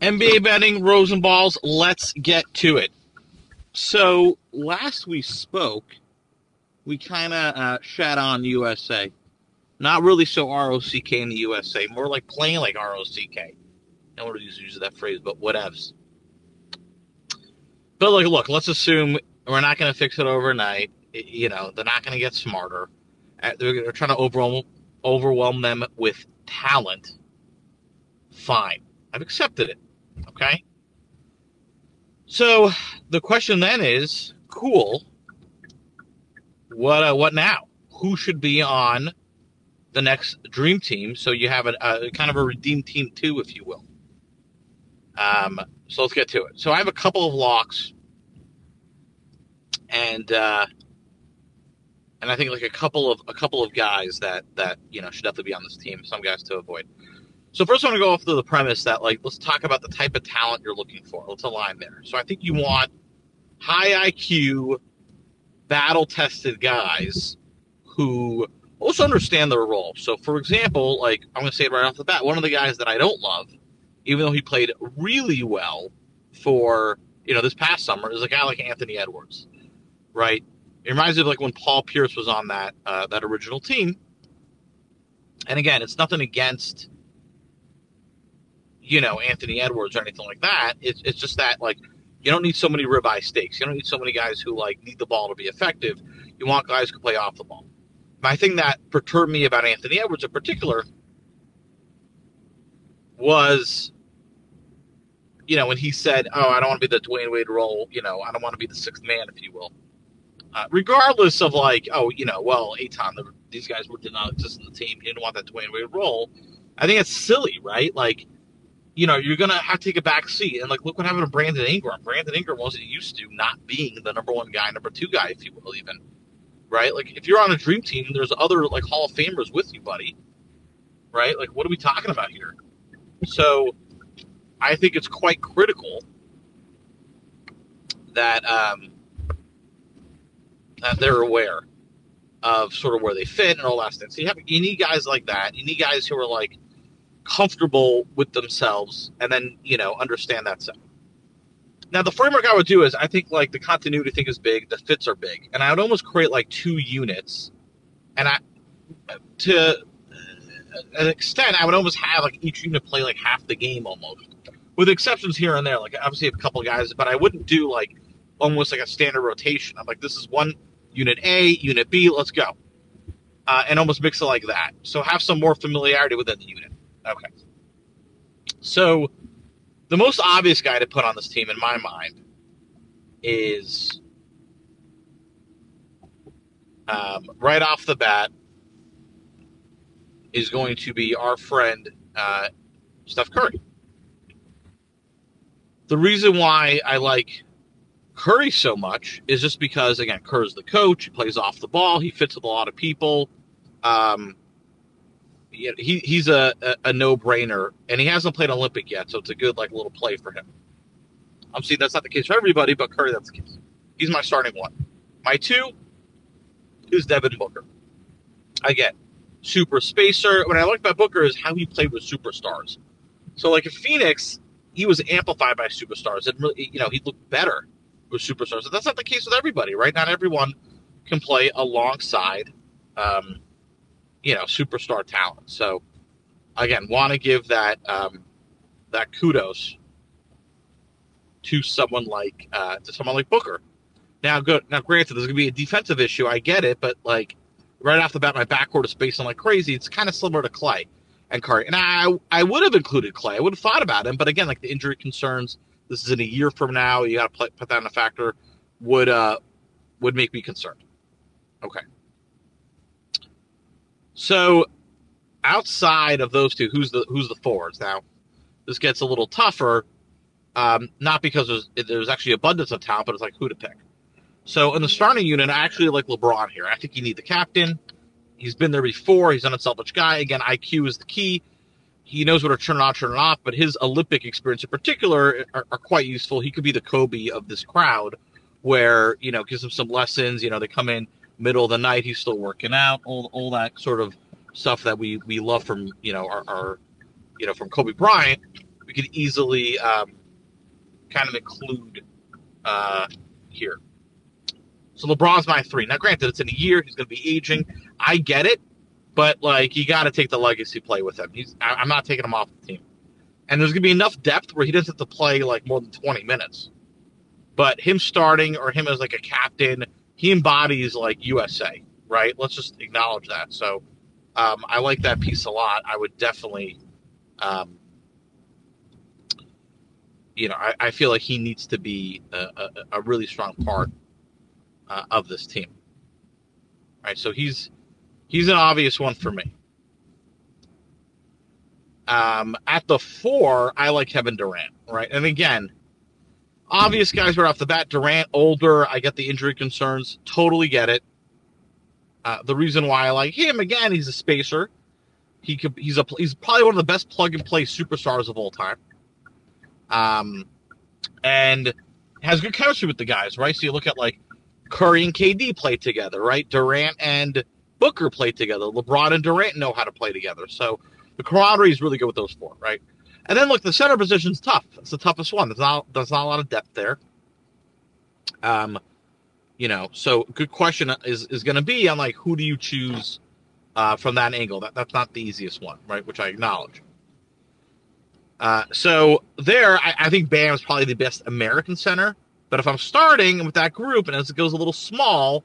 NBA betting, Rosenballs, let's get to it. So, last we spoke, we kind of uh, shat on USA. Not really so ROCK in the USA, more like playing like ROCK. No one uses that phrase, but whatevs. But like, look, let's assume we're not going to fix it overnight. You know, they're not going to get smarter. They're, trying to overwhelm overwhelm them with talent. Fine, I've accepted it. Okay. So the question then is, cool. What uh, what now? Who should be on the next dream team? So you have a, a kind of a redeemed team too, if you will. Um, so let's get to it. So I have a couple of locks, and uh, and I think like a couple of a couple of guys that that you know should definitely be on this team. Some guys to avoid. So first, I want to go off to the premise that like let's talk about the type of talent you're looking for. Let's align there. So I think you want high IQ, battle tested guys who also understand their role. So for example, like I'm going to say it right off the bat, one of the guys that I don't love, even though he played really well for you know this past summer, is a guy like Anthony Edwards, right? It reminds me of like when Paul Pierce was on that uh, that original team. And again, it's nothing against you know Anthony Edwards or anything like that. It's it's just that like you don't need so many ribeye steaks. You don't need so many guys who like need the ball to be effective. You want guys who play off the ball. My thing that perturbed me about Anthony Edwards in particular was, you know, when he said, "Oh, I don't want to be the Dwyane Wade role. You know, I don't want to be the sixth man, if you will." Uh, regardless of like, oh, you know, well, Aithan, these guys did not exist in the team. He didn't want that Dwyane Wade role. I think it's silly, right? Like, you know, you're gonna have to take a back seat. And like, look what happened to Brandon Ingram. Brandon Ingram wasn't used to not being the number one guy, number two guy, if you will, even. Right? Like, if you're on a dream team, there's other like Hall of Famers with you, buddy. Right? Like, what are we talking about here? So, I think it's quite critical that um, that they're aware of sort of where they fit and all that stuff. So you have you need guys like that. You need guys who are like comfortable with themselves and then, you know, understand that stuff. Now, the framework I would do is I think like the continuity thing is big, the fits are big, and I would almost create like two units, and I to an extent I would almost have like each unit play like half the game almost, with exceptions here and there. Like obviously a couple guys, but I wouldn't do like almost like a standard rotation. I'm like this is one unit A, unit B, let's go, uh, and almost mix it like that. So have some more familiarity within the unit. Okay. So the most obvious guy to put on this team in my mind is um, right off the bat is going to be our friend uh, Steph Curry. The reason why I like Curry so much is just because again Curry's the coach. He plays off the ball. He fits with a lot of people. Um, he he's a, a, a no brainer, and he hasn't played Olympic yet, so it's a good like little play for him. I'm seeing that's not the case for everybody, but Curry that's the case. He's my starting one. My two is Devin Booker. Again, super spacer. What I like about Booker is how he played with superstars. So like in Phoenix, he was amplified by superstars, and really, you know, he looked better with superstars. But that's not the case with everybody, right? Not everyone can play alongside. Um, you know superstar talent. So again, want to give that um, that kudos to someone like uh, to someone like Booker. Now, good. Now, granted, there's going to be a defensive issue. I get it, but like right off the bat, my backcourt is spacing like crazy. It's kind of similar to Clay and Curry. And I I would have included Clay. I would have thought about him, but again, like the injury concerns. This is in a year from now. You got to put that in a factor. Would uh would make me concerned. Okay. So outside of those two, who's the who's the forwards? Now, this gets a little tougher, um, not because there's there's actually abundance of talent, but it's like who to pick. So in the starting unit, I actually like LeBron here. I think you need the captain. He's been there before. He's an unselfish guy. Again, IQ is the key. He knows what to turn on, turn off. But his Olympic experience in particular are, are quite useful. He could be the Kobe of this crowd, where you know gives them some lessons. You know, they come in middle of the night he's still working out all, all that sort of stuff that we we love from you know our, our you know from kobe bryant we could easily um, kind of include uh, here. So LeBron's my three. Now, granted, it's in a year; he's going to be aging. I get it, but like you got to take the legacy play with him. He's I, I'm not taking him off the team, and there's going to be enough depth where he doesn't have to play like more than 20 minutes. But him starting or him as like a captain, he embodies like USA, right? Let's just acknowledge that. So um, I like that piece a lot. I would definitely, um, you know, I, I, feel like he needs to be a, a, a really strong part uh, of this team. Right, so he's he's an obvious one for me. Um, at the four, I like Kevin Durant. Right, and again, obvious guys right off the bat. Durant, older. I get the injury concerns. Totally get it. Uh, the reason why I like him again, he's a spacer. He could he's a he's probably one of the best plug and play superstars of all time. Um, and has good chemistry with the guys, right? So you look at like Curry and KD play together, right? Durant and Booker play together. LeBron and Durant know how to play together. So the camaraderie is really good with those four, right? And then look, the center position's tough. It's the toughest one. There's not there's not a lot of depth there. Um, you know, so good question is is going to be on like who do you choose uh, from that angle? That that's not the easiest one, right? Which I acknowledge. Uh, so there, I, I think Bam is probably the best American center. But if I'm starting with that group and as it goes a little small,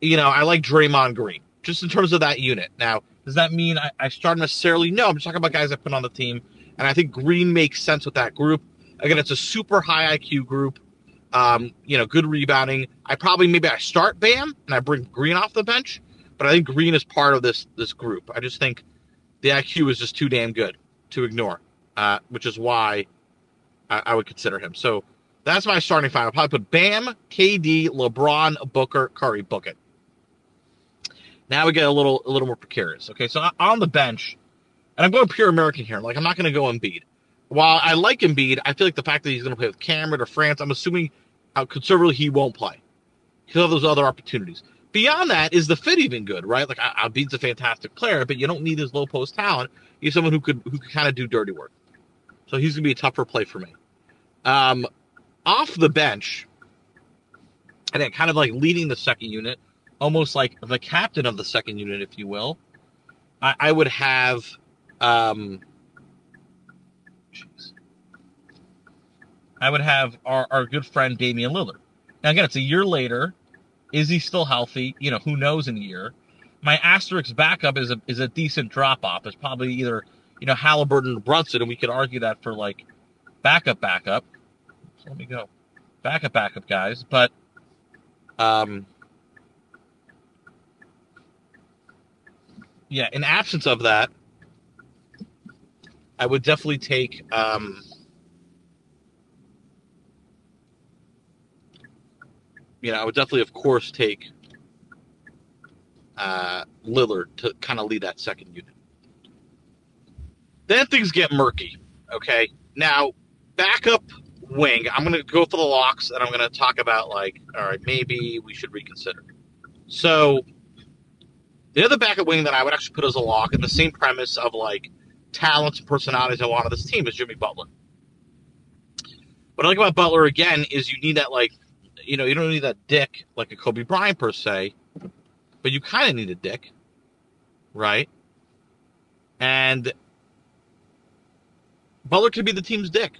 you know, I like Draymond Green just in terms of that unit. Now, does that mean I, I start necessarily? No, I'm just talking about guys I put on the team, and I think Green makes sense with that group. Again, it's a super high IQ group. Um, you know, good rebounding. I probably maybe I start Bam and I bring Green off the bench, but I think Green is part of this this group. I just think the IQ is just too damn good to ignore, uh, which is why I, I, would consider him. So that's my starting five. I'll probably put Bam, KD, LeBron, Booker, Curry, book it. Now we get a little a little more precarious. Okay, so on the bench, and I'm going pure American here. Like I'm not going to go Embiid. While I like Embiid, I feel like the fact that he's going to play with Cameroon or France, I'm assuming uh, conservatively he won't play. He'll have those other opportunities. Beyond that, is the fit even good, right? Like Embiid's a fantastic player, but you don't need his low post talent. He's someone who could who could kind of do dirty work. So he's gonna be a tougher play for me. Um, off the bench, and then kind of like leading the second unit, almost like the captain of the second unit, if you will. I, I would have um, I would have our, our good friend Damian Lillard. Now, again, it's a year later. Is he still healthy? You know, who knows in a year. My asterisk backup is a is a decent drop off. It's probably either, you know, Halliburton or Brunson, and we could argue that for like backup backup. So let me go. Backup backup guys. But um yeah, in absence of that, I would definitely take um you know, I would definitely, of course, take uh, Lillard to kind of lead that second unit. Then things get murky. Okay, now backup wing. I'm going to go for the locks, and I'm going to talk about like, all right, maybe we should reconsider. So the other backup wing that I would actually put as a lock, in the same premise of like talents and personalities I want of this team, is Jimmy Butler. What I like about Butler again is you need that like you know, you don't need that dick like a Kobe Bryant per se, but you kind of need a dick, right? And Butler could be the team's dick.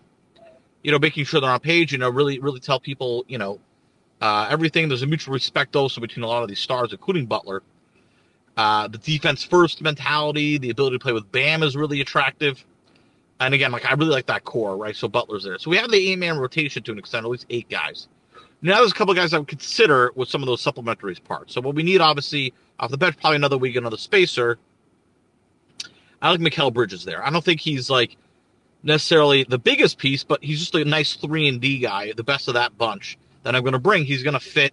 You know, making sure they're on page. You know, really, really tell people, you know, uh, everything. There's a mutual respect also between a lot of these stars, including Butler. Uh, the defense first mentality, the ability to play with Bam is really attractive. And again, like I really like that core, right? So Butler's there. So we have the eight man rotation to an extent, at least eight guys. Now there's a couple of guys I would consider with some of those supplementary parts. So what we need, obviously, off the bench, probably another week, another spacer. I like Mikal Bridges there. I don't think he's like necessarily the biggest piece, but he's just a nice three and D guy, the best of that bunch that I'm going to bring. He's going to fit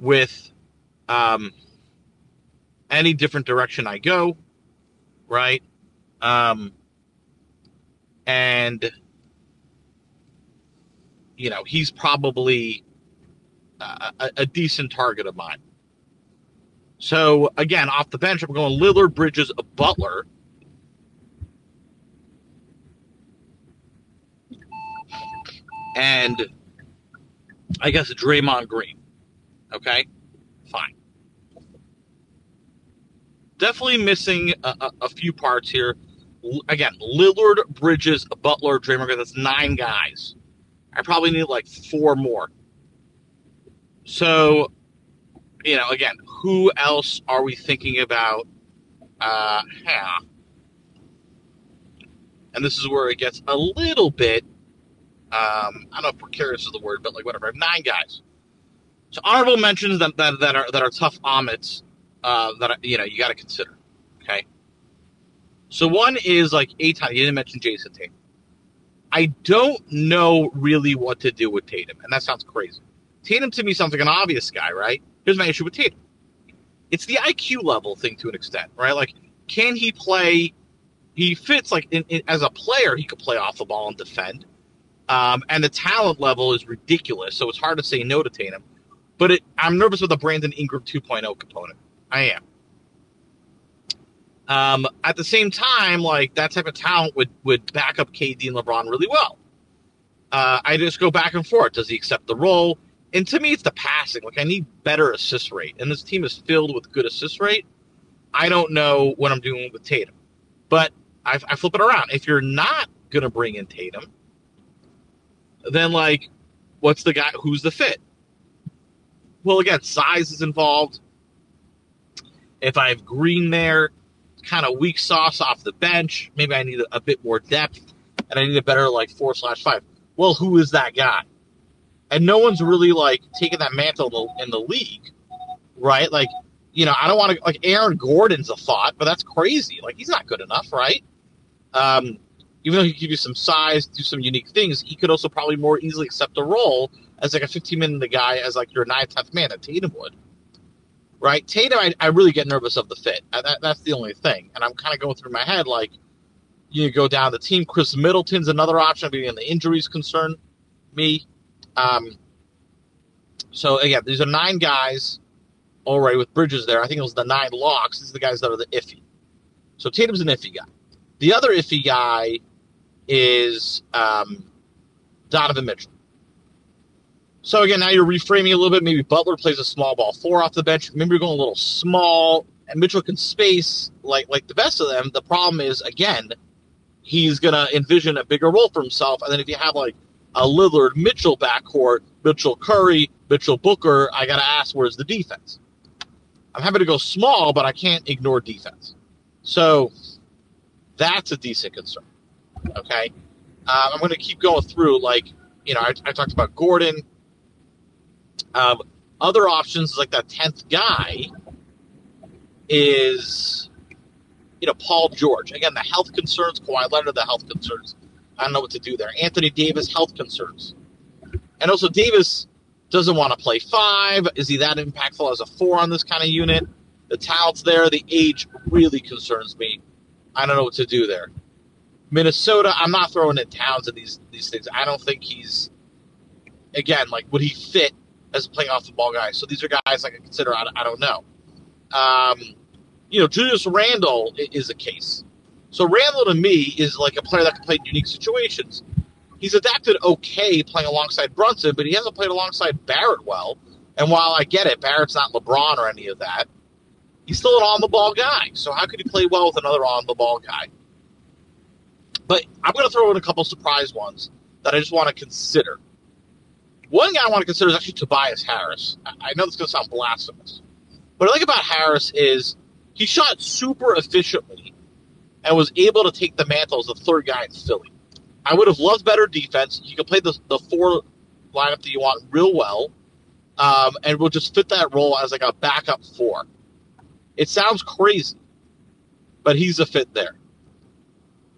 with um, any different direction I go, right? Um, and you know he's probably a, a decent target of mine. So again, off the bench, I'm going Lillard, Bridges, Butler. and I guess Draymond Green. Okay, fine. Definitely missing a, a, a few parts here. Again, Lillard, Bridges, Butler, Draymond. That's nine guys. I probably need like four more. So, you know, again, who else are we thinking about? Uh, yeah. And this is where it gets a little bit, um, I don't know if precarious is the word, but like whatever. I have nine guys. So honorable mentions that, that, that are that are tough omits uh, that you know you got to consider. Okay. So one is like Aithan. You didn't mention Jayson Tatum. I don't know really what to do with Tatum, and that sounds crazy. Tatum to me sounds like an obvious guy, right? Here's my issue with Tatum. It's the IQ level thing to an extent, right? Like, can he play? He fits like in, in, as a player, he could play off the ball and defend. Um, and the talent level is ridiculous, so it's hard to say no to Tatum. But it, I'm nervous with the Brandon Ingram 2.0 component. I am. Um, at the same time, like that type of talent would would back up KD and LeBron really well. Uh, I just go back and forth. Does he accept the role? And to me, it's the passing. Like I need better assist rate, and this team is filled with good assist rate. I don't know what I'm doing with Tatum, but I, I flip it around. If you're not gonna bring in Tatum, then like, what's the guy? Who's the fit? Well, again, size is involved. If I have Green there, kind of weak sauce off the bench, maybe I need a, a bit more depth, and I need a better like four slash five. Well, who is that guy? And no one's really like taking that mantle in the, league, right? Like, you know, I don't want to like Aaron Gordon's a thought, but that's crazy. Like, he's not good enough, right? Um, even though he could give you some size, do some unique things, he could also probably more easily accept a role as like a 15 minute guy as like your ninth, tenth man that Tatum would. Right, Tatum, I, I really get nervous of the fit. That, that's the only thing, and I'm kind of going through my head like, you go down the team. Khris Middleton's another option, being the injuries concern me. Um, so again, these are nine guys already with Bridges there. I think it was the nine locks. These are the guys that are the iffy. So Tatum's an iffy guy. The other iffy guy is um, Donovan Mitchell. So again, now you're reframing a little bit. Maybe Butler plays a small ball four off the bench. Maybe you're going a little small, and Mitchell can space like like the best of them. The problem is again, he's gonna envision a bigger role for himself. And then if you have like a Lillard Mitchell backcourt, Mitchell Curry, Mitchell Booker, I gotta ask where's the defense? I'm happy to go small, but I can't ignore defense. So that's a decent concern. Okay, uh, I'm to keep going through. Like you know, I, I talked about Gordon. Um, other options like that tenth guy is you know Paul George. Again, the health concerns. Kawhi Leonard, the health concerns. I don't know what to do there. Anthony Davis, health concerns, and also Davis doesn't want to play five. Is he that impactful as a four on this kind of unit? The talent's there. The age really concerns me. I don't know what to do there. Minnesota, I'm not throwing in Towns and these these things. I don't think he's again like would he fit as a playing off the ball guy. So these are guys I can consider. I, I don't know. Um, you know, Julius Randle is a case. So Randle to me is like a player that can play in unique situations. He's adapted okay playing alongside Brunson, but he hasn't played alongside Barrett well. And while I get it, Barrett's not LeBron or any of that, he's still an on the ball guy. So how could he play well with another on the ball guy? But I'm going to throw in a couple surprise ones that I just want to consider. One guy I want to consider is actually Tobias Harris. I know this is going to sound blasphemous, but I like about Harris is he shot super efficiently and was able to take the mantle as the third guy in Philly. I would have loved better defense. He could play the, the four lineup that you want real well, um, and will just fit that role as like a backup four. It sounds crazy, but he's a fit there.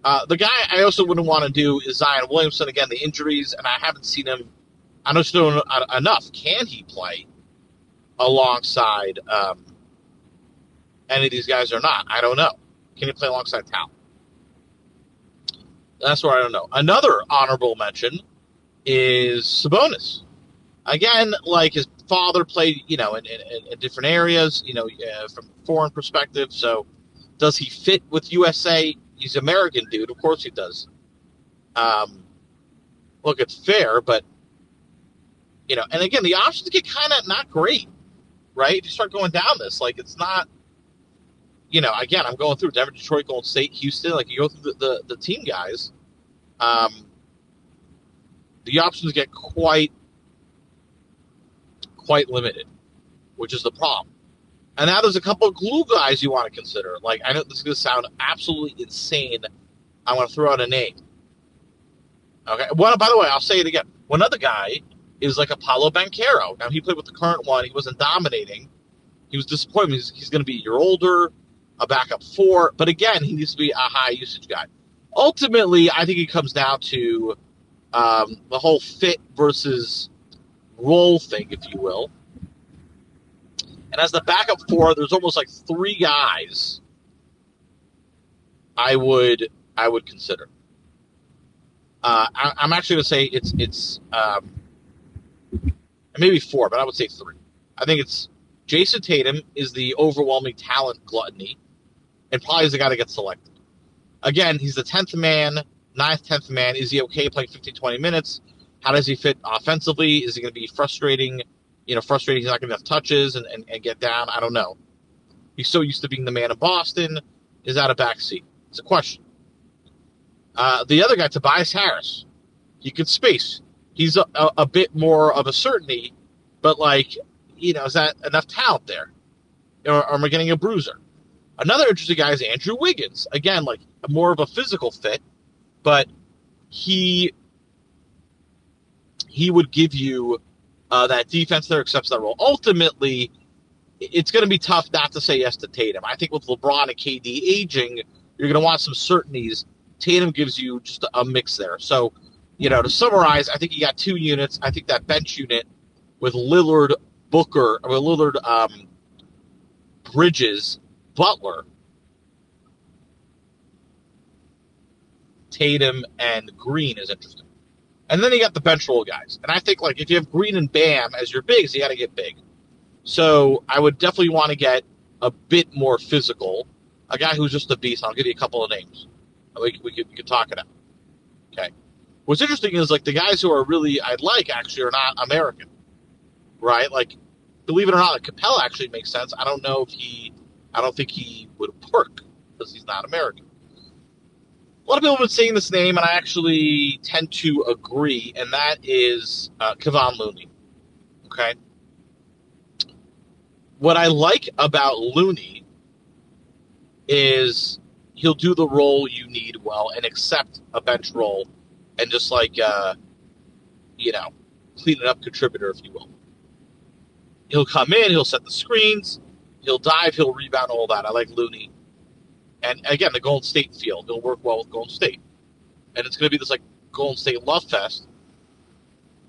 Uh, the guy I also wouldn't want to do is Zion Williamson. Again, the injuries, and I haven't seen him. I don't know enough. Can he play alongside um, any of these guys or not? I don't know. Can he play alongside Tal? That's where I don't know. Another honorable mention is Sabonis. Again, like his father played, you know, in, in, in different areas, you know, uh, from foreign perspective. So, does he fit with USA? He's American dude, of course he does. Um, look, it's fair, but you know, and again, the options get kind of not great, right? If you start going down this, like it's not, you know, again, I'm going through Denver, Detroit, Golden State, Houston. Like you go through the the, the team guys, um, the options get quite quite limited, which is the problem. And now there's a couple of glue guys you want to consider. Like I know this is going to sound absolutely insane. I want to throw out a name. Okay. Well, by the way, I'll say it again. One other guy is like a Paolo Banchero. Now he played with the current one. He wasn't dominating. He was disappointed. He's, he's going to be a year older, a backup four. But again, he needs to be a high usage guy. Ultimately, I think it comes down to um, the whole fit versus role thing, if you will. And as the backup four, there's almost like three guys I would I would consider. Uh, I, am actually going to say it's it's um, maybe four, but I would say three. I think it's Jayson Tatum is the overwhelming talent gluttony, and probably is the guy that gets selected. Again, he's the tenth man, ninth, tenth man. Is he okay playing 15, 20 minutes? How does he fit offensively? Is he going to be frustrating? You know, frustrating. He's not going to have touches and, and, and get down. I don't know. He's so used to being the man in Boston. Is that a backseat? It's a question. Uh, the other guy, Tobias Harris, he can space. He's a, a, a, bit more of a certainty, but like, you know, is that enough talent there? Or, or am I getting a bruiser? Another interesting guy is Andrew Wiggins. Again, like more of a physical fit, but he he would give you uh, that defense there accepts that role. Ultimately, it's going to be tough not to say yes to Tatum. I think with LeBron and KD aging, you're going to want some certainties Tatum gives you just a mix there. So, you know, to summarize, I think you got two units. I think that bench unit with Lillard, Booker, or Lillard, um, Bridges, Butler, Tatum, and Green is interesting. And then you got the bench roll guys. And I think like if you have Green and Bam as your bigs, you got to get big. So I would definitely want to get a bit more physical. A guy who's just a beast. I'll give you a couple of names we, we could we could talk it out. Okay. What's interesting is like the guys who are really I'd like actually are not American, right? Like, believe it or not, like Capela actually makes sense. I don't know if he, I don't think he would work because he's not American. A lot of people have been saying this name, and I actually tend to agree, and that is uh, Kevon Looney. Okay. What I like about Looney is he'll do the role you need well and accept a bench role and just like uh, you know clean it up contributor if you will. He'll come in he'll set the screens he'll dive he'll rebound all that. I like looney. And again the golden state field he'll work well with golden state. And it's going to be this like golden state love fest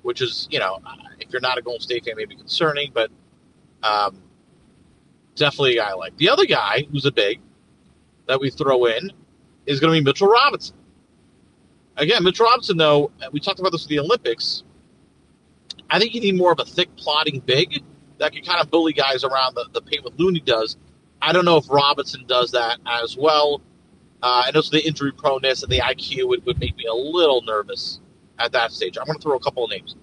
which is you know if you're not a golden state fan maybe concerning but um, definitely a guy I like. The other guy who's a big that we throw in is going to be Mitchell Robinson. Again, Mitchell Robinson, though, we talked about this with the Olympics. I think you need more of a thick, plotting big that can kind of bully guys around the, the paint what Looney does. I don't know if Robinson does that as well. Uh, and also the injury proneness and the IQ would, would make me a little nervous at that stage. I'm going to throw a couple of names.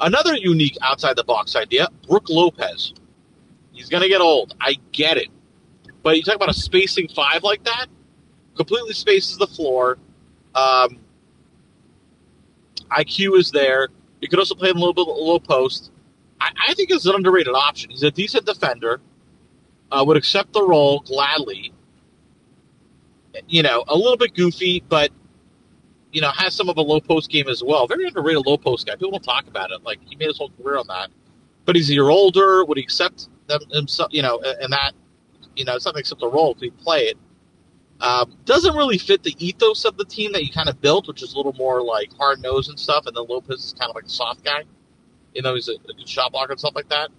Another unique outside the box idea Brook Lopez. He's going to get old. I get it. But you talk about a spacing five like that, completely spaces the floor. Um, IQ is there. You could also play him a little bit low post. I, I think it's an underrated option. He's a decent defender. Uh, would accept the role gladly. You know, a little bit goofy, but you know, has some of a low post game as well. Very underrated low post guy. People don't talk about it. Like he made his whole career on that. But he's a year older. Would he accept them himself? You know, and that you know, something except the role if we play it. Um, doesn't really fit the ethos of the team that you kind of built, which is a little more like hard nosed and stuff. And then Lopez is kind of like a soft guy. You know, he's a, a good shot blocker and stuff like that.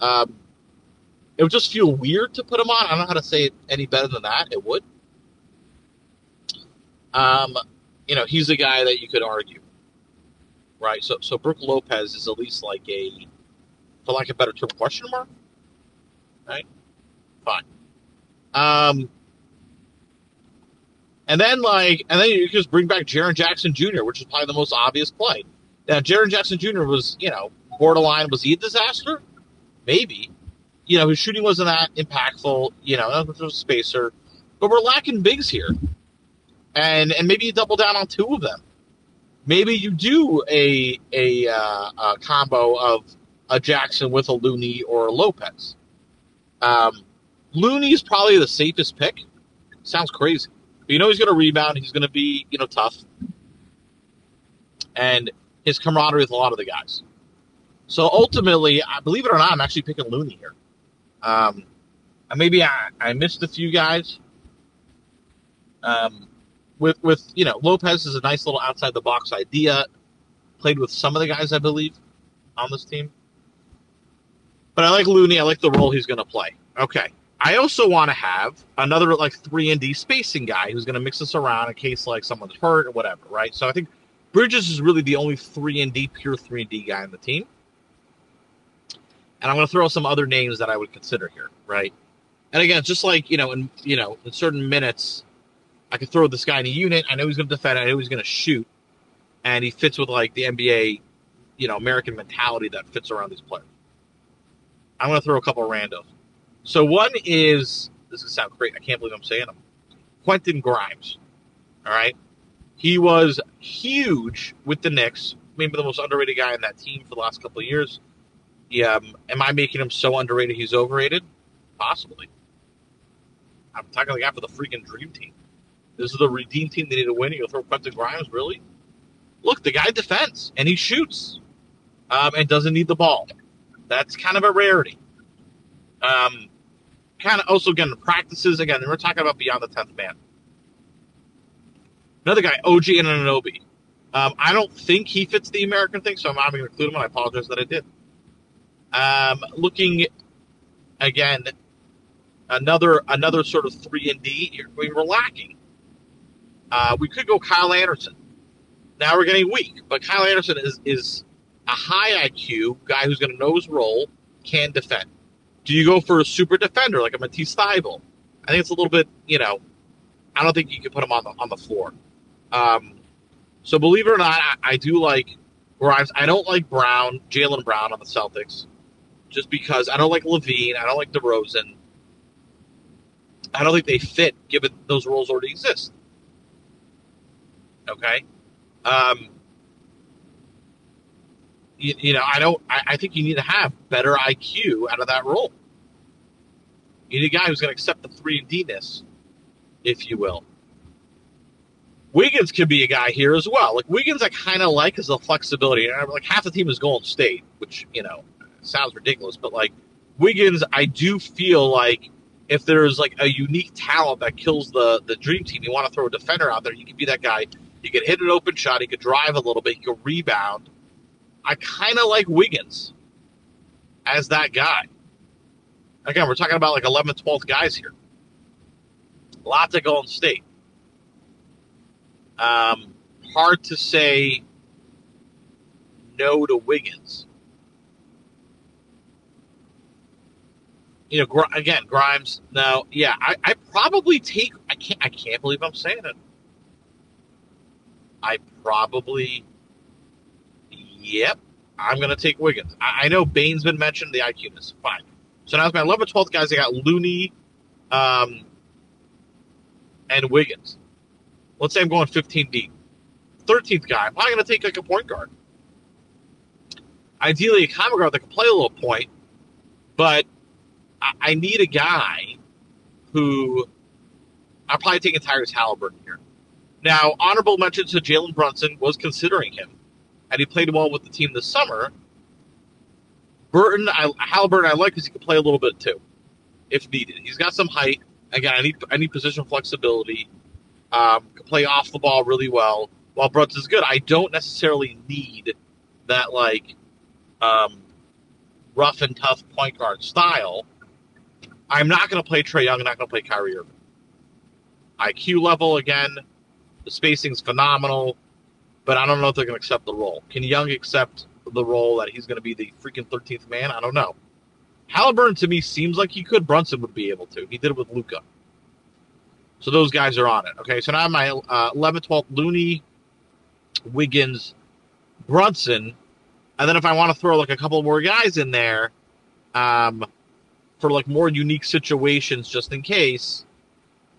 Um, it would just feel weird to put him on. I don't know how to say it any better than that. It would. Um, you know, he's a guy that you could argue, right? So, so Brook Lopez is at least like a, for lack of a better term, question mark, right? Fine. Um, And then like, and then you just bring back Jaren Jackson Jr., which is probably the most obvious play. Now, Jaren Jackson Jr. was, you know, borderline. Was he a disaster? Maybe. You know, his shooting wasn't that impactful. You know, it was a spacer, but we're lacking bigs here. And and maybe you double down on two of them. Maybe you do a a, uh, a combo of a Jackson with a Looney or a Lopez. Um, Looney is probably the safest pick. Sounds crazy. You know he's going to rebound. He's going to be, you know, tough. And his camaraderie with a lot of the guys. So ultimately, I believe it or not, I'm actually picking Looney here. Um, maybe I, I missed a few guys. Um, with with you know Lopez is a nice little outside the box idea. Played with some of the guys, I believe, on this team. But I like Looney. I like the role he's going to play. Okay. I also want to have another like three and D spacing guy who's going to mix us around in case like someone's hurt or whatever, right? So I think Bridges is really the only three and D pure three and D guy on the team. And I'm going to throw some other names that I would consider here, right? And again, just like you know, in you know, in certain minutes, I could throw this guy in a unit. I know he's going to defend. I know he's going to shoot, and he fits with like the NBA, you know, American mentality that fits around these players. I'm going to throw a couple of randos. So one is this is sound great. I can't believe I'm saying him. Quentin Grimes. All right, he was huge with the Knicks. Maybe the most underrated guy in that team for the last couple of years. Yeah, um, am I making him so underrated he's overrated? Possibly. I'm talking like for the freaking dream team. This is the redeem team they need to win. You'll throw Quentin Grimes, really? Look, the guy defends and he shoots, um, and doesn't need the ball. That's kind of a rarity. Um, kind of also the practices again. And we're talking about beyond the tenth man. Another guy, OG Anunoby. Um, I don't think he fits the American thing, so I'm not going to include him. And I apologize that I did. Um, looking again, another another sort of three and D. We were lacking. Uh, we could go Kyle Anderson. Now we're getting weak, but Kyle Anderson is is a high IQ guy who's going to know his role, can defend. Do you go for a super defender like a Matisse Thybulle? I think it's a little bit, you know, I don't think you can put him on the on the floor. Um, so believe it or not, I, I do like Grimes. I don't like Brown, Jaylen Brown on the Celtics, just because I don't like LaVine. I don't like DeRozan. I don't think they fit given those roles already exist. Okay. Um, you, you know, I don't. I, I, think you need to have better IQ out of that role. You need a guy who's going to accept the three and D ness, if you will. Wiggins could be a guy here as well. Like Wiggins, I kind of like as a flexibility. Like half the team is Golden State, which you know sounds ridiculous, but like Wiggins, I do feel like if there's like a unique talent that kills the the dream team, you want to throw a defender out there, you could be that guy. He could hit an open shot. He could drive a little bit. He could rebound. I kind of like Wiggins as that guy. Again, we're talking about like 11th, 12th guys here. Lots of Golden State. Um, hard to say no to Wiggins. You know, Gr- again, Grimes. Now, yeah, I, I probably take. I can't. I can't believe I'm saying it. I probably Yep, I'm going to take Wiggins. I, I, know Bane's been mentioned, the IQ is fine. So now it's my 11th, 12th guys. I got Looney um, and Wiggins. Let's say I'm going 15 deep. 13th guy, I'm probably going to take like a point guard. Ideally, a common guard that can play a little point, but I, I need a guy who I'm probably taking Tyrese Halliburton here. Now, honorable mention to Jalen Brunson was considering him and he played well with the team this summer. Burton, I, Halliburton, I like because he can play a little bit too, if needed. He's got some height. Again, I need need position flexibility. Um, can play off the ball really well. While Brunson's good, I don't necessarily need that like um, rough and tough point guard style. I'm not going to play Trae Young. I'm not going to play Kyrie Irving. IQ level again, the spacing's phenomenal but I don't know if they're going to accept the role. Can Young accept the role that he's going to be the freaking 13th man? I don't know. Halliburton to me seems like he could. Brunson would be able to. He did it with Luka. So those guys are on it. Okay, so now my uh, 11, 12, Looney, Wiggins, Brunson, and then if I want to throw like a couple more guys in there, um, for like more unique situations, just in case.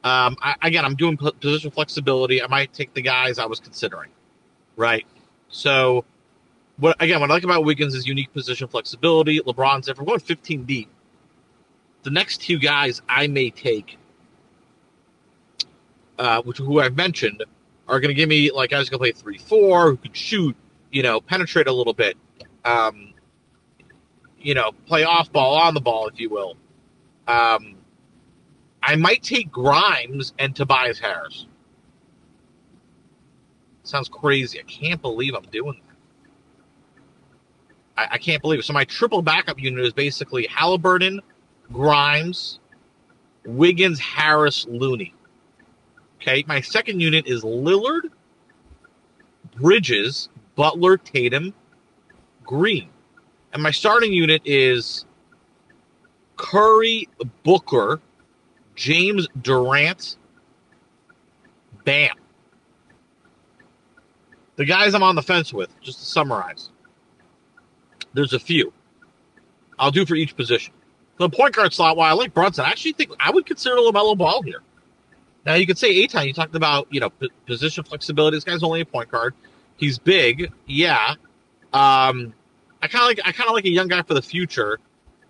Um, I, again, I'm doing position flexibility. I might take the guys I was considering, right? So, what again? What I like about Wiggins is unique position flexibility. LeBron's if we're going 15 deep, the next two guys I may take, uh, which who I've mentioned, are going to give me like guys who can play three four, who can shoot, you know, penetrate a little bit, um, you know, play off ball, on the ball, if you will. Um, I might take Grimes and Tobias Harris. Sounds crazy. I can't believe I'm doing that. I, I can't believe it. So my triple backup unit is basically Halliburton, Grimes, Wiggins, Harris, Looney. Okay, my second unit is Lillard, Bridges, Butler, Tatum, Green. And my starting unit is Curry, Booker, James Durant, Bam. The guys I'm on the fence with, just to summarize, there's a few. I'll do for each position. The point guard slot, while I like Brunson, I actually think I would consider LaMelo Ball here. Now, you could say Aithan, you talked about, you know, p- position flexibility. This guy's only a point guard. He's big, yeah. Um, I kind of like I kind of like a young guy for the future.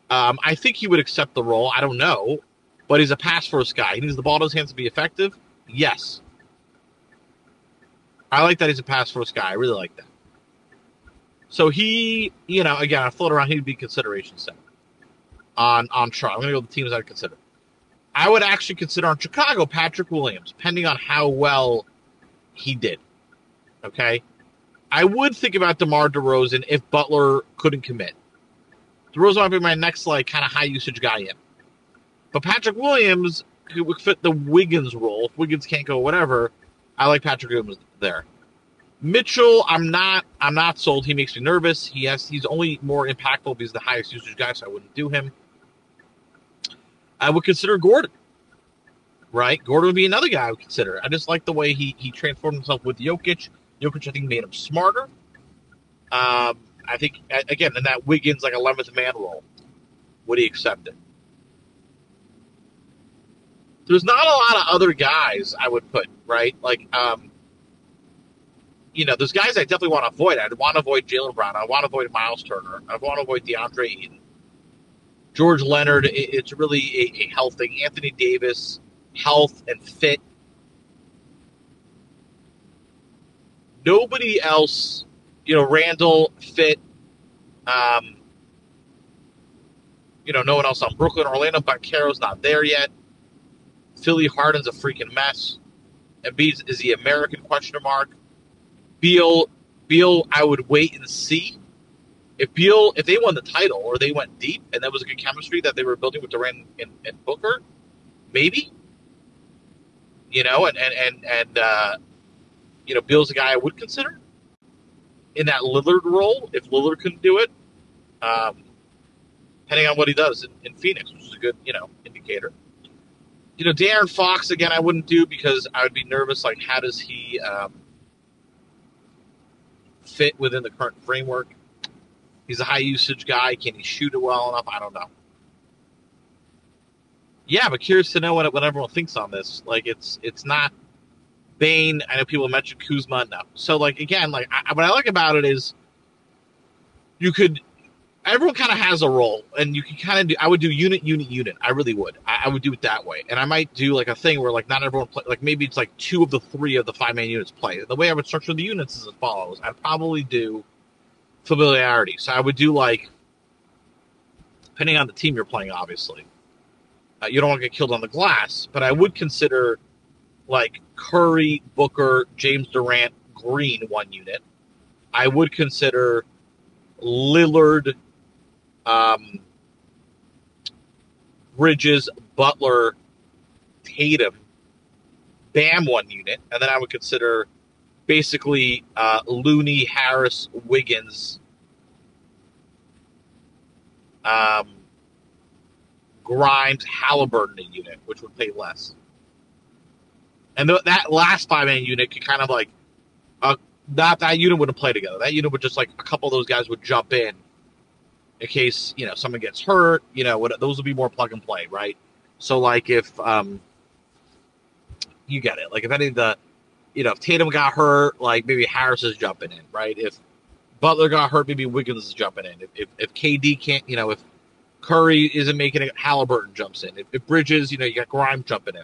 Um, I think he would accept the role. I don't know, but he's a pass first guy. He needs the ball in his hands to be effective. Yes, I like that he's a pass first guy. I really like that. So he, you know, again, I float around. He'd be consideration set on on Charlotte. I'm going to go with the teams I'd consider. I would actually consider on Chicago Patrick Williams, depending on how well he did. Okay, I would think about DeMar DeRozan if Butler couldn't commit. DeRozan might be my next like kind of high usage guy in. But Patrick Williams who would fit the Wiggins role. If Wiggins can't go, whatever. I like Patrick Williams there. Mitchell, I'm not. I'm not sold. He makes me nervous. He has. He's only more impactful because he's the highest usage guy, so I wouldn't do him. I would consider Gordon. Right, Gordon would be another guy I would consider. I just like the way he he transformed himself with Jokic. Jokic, I think, made him smarter. Um, I think, again, in that Wiggins, like 11th man role, would he accept it? There's not a lot of other guys I would put, right? Like, um, you know, there's guys I definitely want to avoid. I'd want to avoid Jaylen Brown. I want to avoid Miles Turner. I want to avoid DeAndre Ayton. George Leonard, it's really a, a health thing. Anthony Davis, health and fit Nobody else, you know, Randle fit. Um, you know, no one else on Brooklyn. Orlando Banchero's not there yet. Philly Harden's a freaking mess. Embiid is the American question mark. Beal, Beal, I would wait and see. If Beal, if they won the title or they went deep and that was a good chemistry that they were building with Durant and, and Booker, maybe. You know, and and and and uh, you know, Beal's a guy I would consider in that Lillard role if Lillard couldn't do it. Um, depending on what he does in, in, Phoenix, which is a good, you know, indicator. You know, De'Aaron Fox again, I wouldn't do because I would be nervous. Like, how does he um, fit within the current framework? He's a high usage guy. Can he shoot it well enough? I don't know. Yeah, but curious to know what, what everyone thinks on this. Like, it's it's not Bane. I know people mentioned Kuzma. No. So like again, like I, what I like about it is you could everyone kind of has a role and you can kind of do i would do unit unit unit. I really would. I, I, would do it that way. And i might do like a thing where like not everyone play like maybe it's like two of the three of the five man units play. The way i would structure the units is as follows. I'd probably do familiarity. So i would do like depending on the team you're playing obviously. Uh, you don't want to get killed on the glass but i would consider like Curry, Booker, James Durant, Green one unit. I would consider Lillard, um, Bridges, Butler, Tatum, Bam one unit, and then I would consider basically uh, Looney, Harris, Wiggins, um, Grimes, Halliburton a unit, which would pay less. And th- that last five man unit could kind of like, uh, not that unit wouldn't play together. That unit would just like a couple of those guys would jump in in case you know someone gets hurt. You know, what, those would be more plug and play, right? So like if um, you get it, like if any of the, you know, if Tatum got hurt, like maybe Harris is jumping in, right? If Butler got hurt, maybe Wiggins is jumping in. If if, if KD can't, you know, if Curry isn't making it, Halliburton jumps in. If, if Bridges, you know, you got Grime jumping in,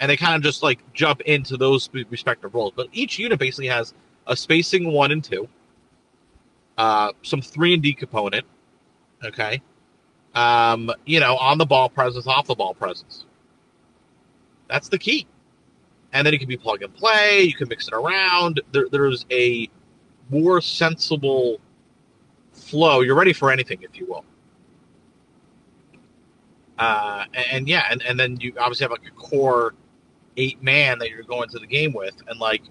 and they kind of just like jump into those respective roles. But each unit basically has a spacing one and two, uh, some three and D component, okay, um, you know, on the ball presence, off the ball presence. That's the key. And then it can be plug and play. You can mix it around. There, there's a more sensible flow. You're ready for anything, if you will. Uh, and, and, yeah, and, and then you obviously have like a core eight man that you're going to the game with, and like,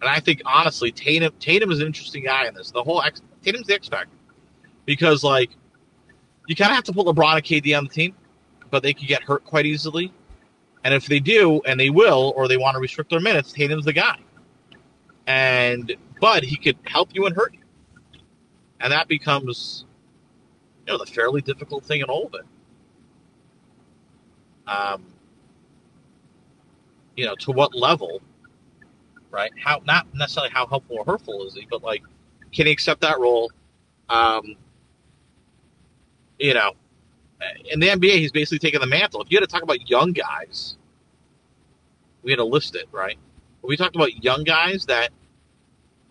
and I think honestly, Tatum Tatum is an interesting guy in this. The whole X, Tatum's the X factor because like you kind of have to put LeBron and KD on the team, but they could get hurt quite easily. And if they do, and they will, or they want to restrict their minutes, Tatum's the guy. And but he could help you and hurt you, and that becomes, you know, the fairly difficult thing in all of it. Um, you know, to what level, right? How not necessarily how helpful or hurtful is he, but like, can he accept that role? Um, you know, in the NBA, he's basically taking the mantle. If you had to talk about young guys, we had to list it, right? But we talked about young guys that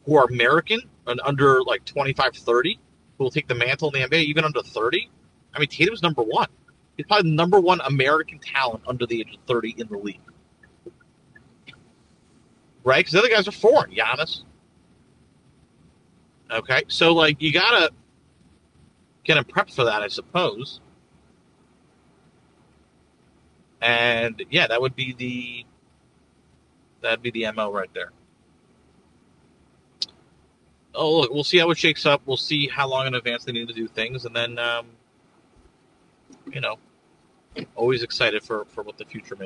who are American and under like 25, 30, who will take the mantle in the NBA, even under 30. I mean, Tatum's number one. He's probably the number one American talent under the age of 30 in the league. Right? Because the other guys are foreign. Giannis. Okay. So, like, you got to get him prepped for that, I suppose. And yeah, that would be the that'd be the MO right there. Oh, look, we'll see how it shakes up. We'll see how long in advance they need to do things, and then, um, you know, always excited for for what the future may.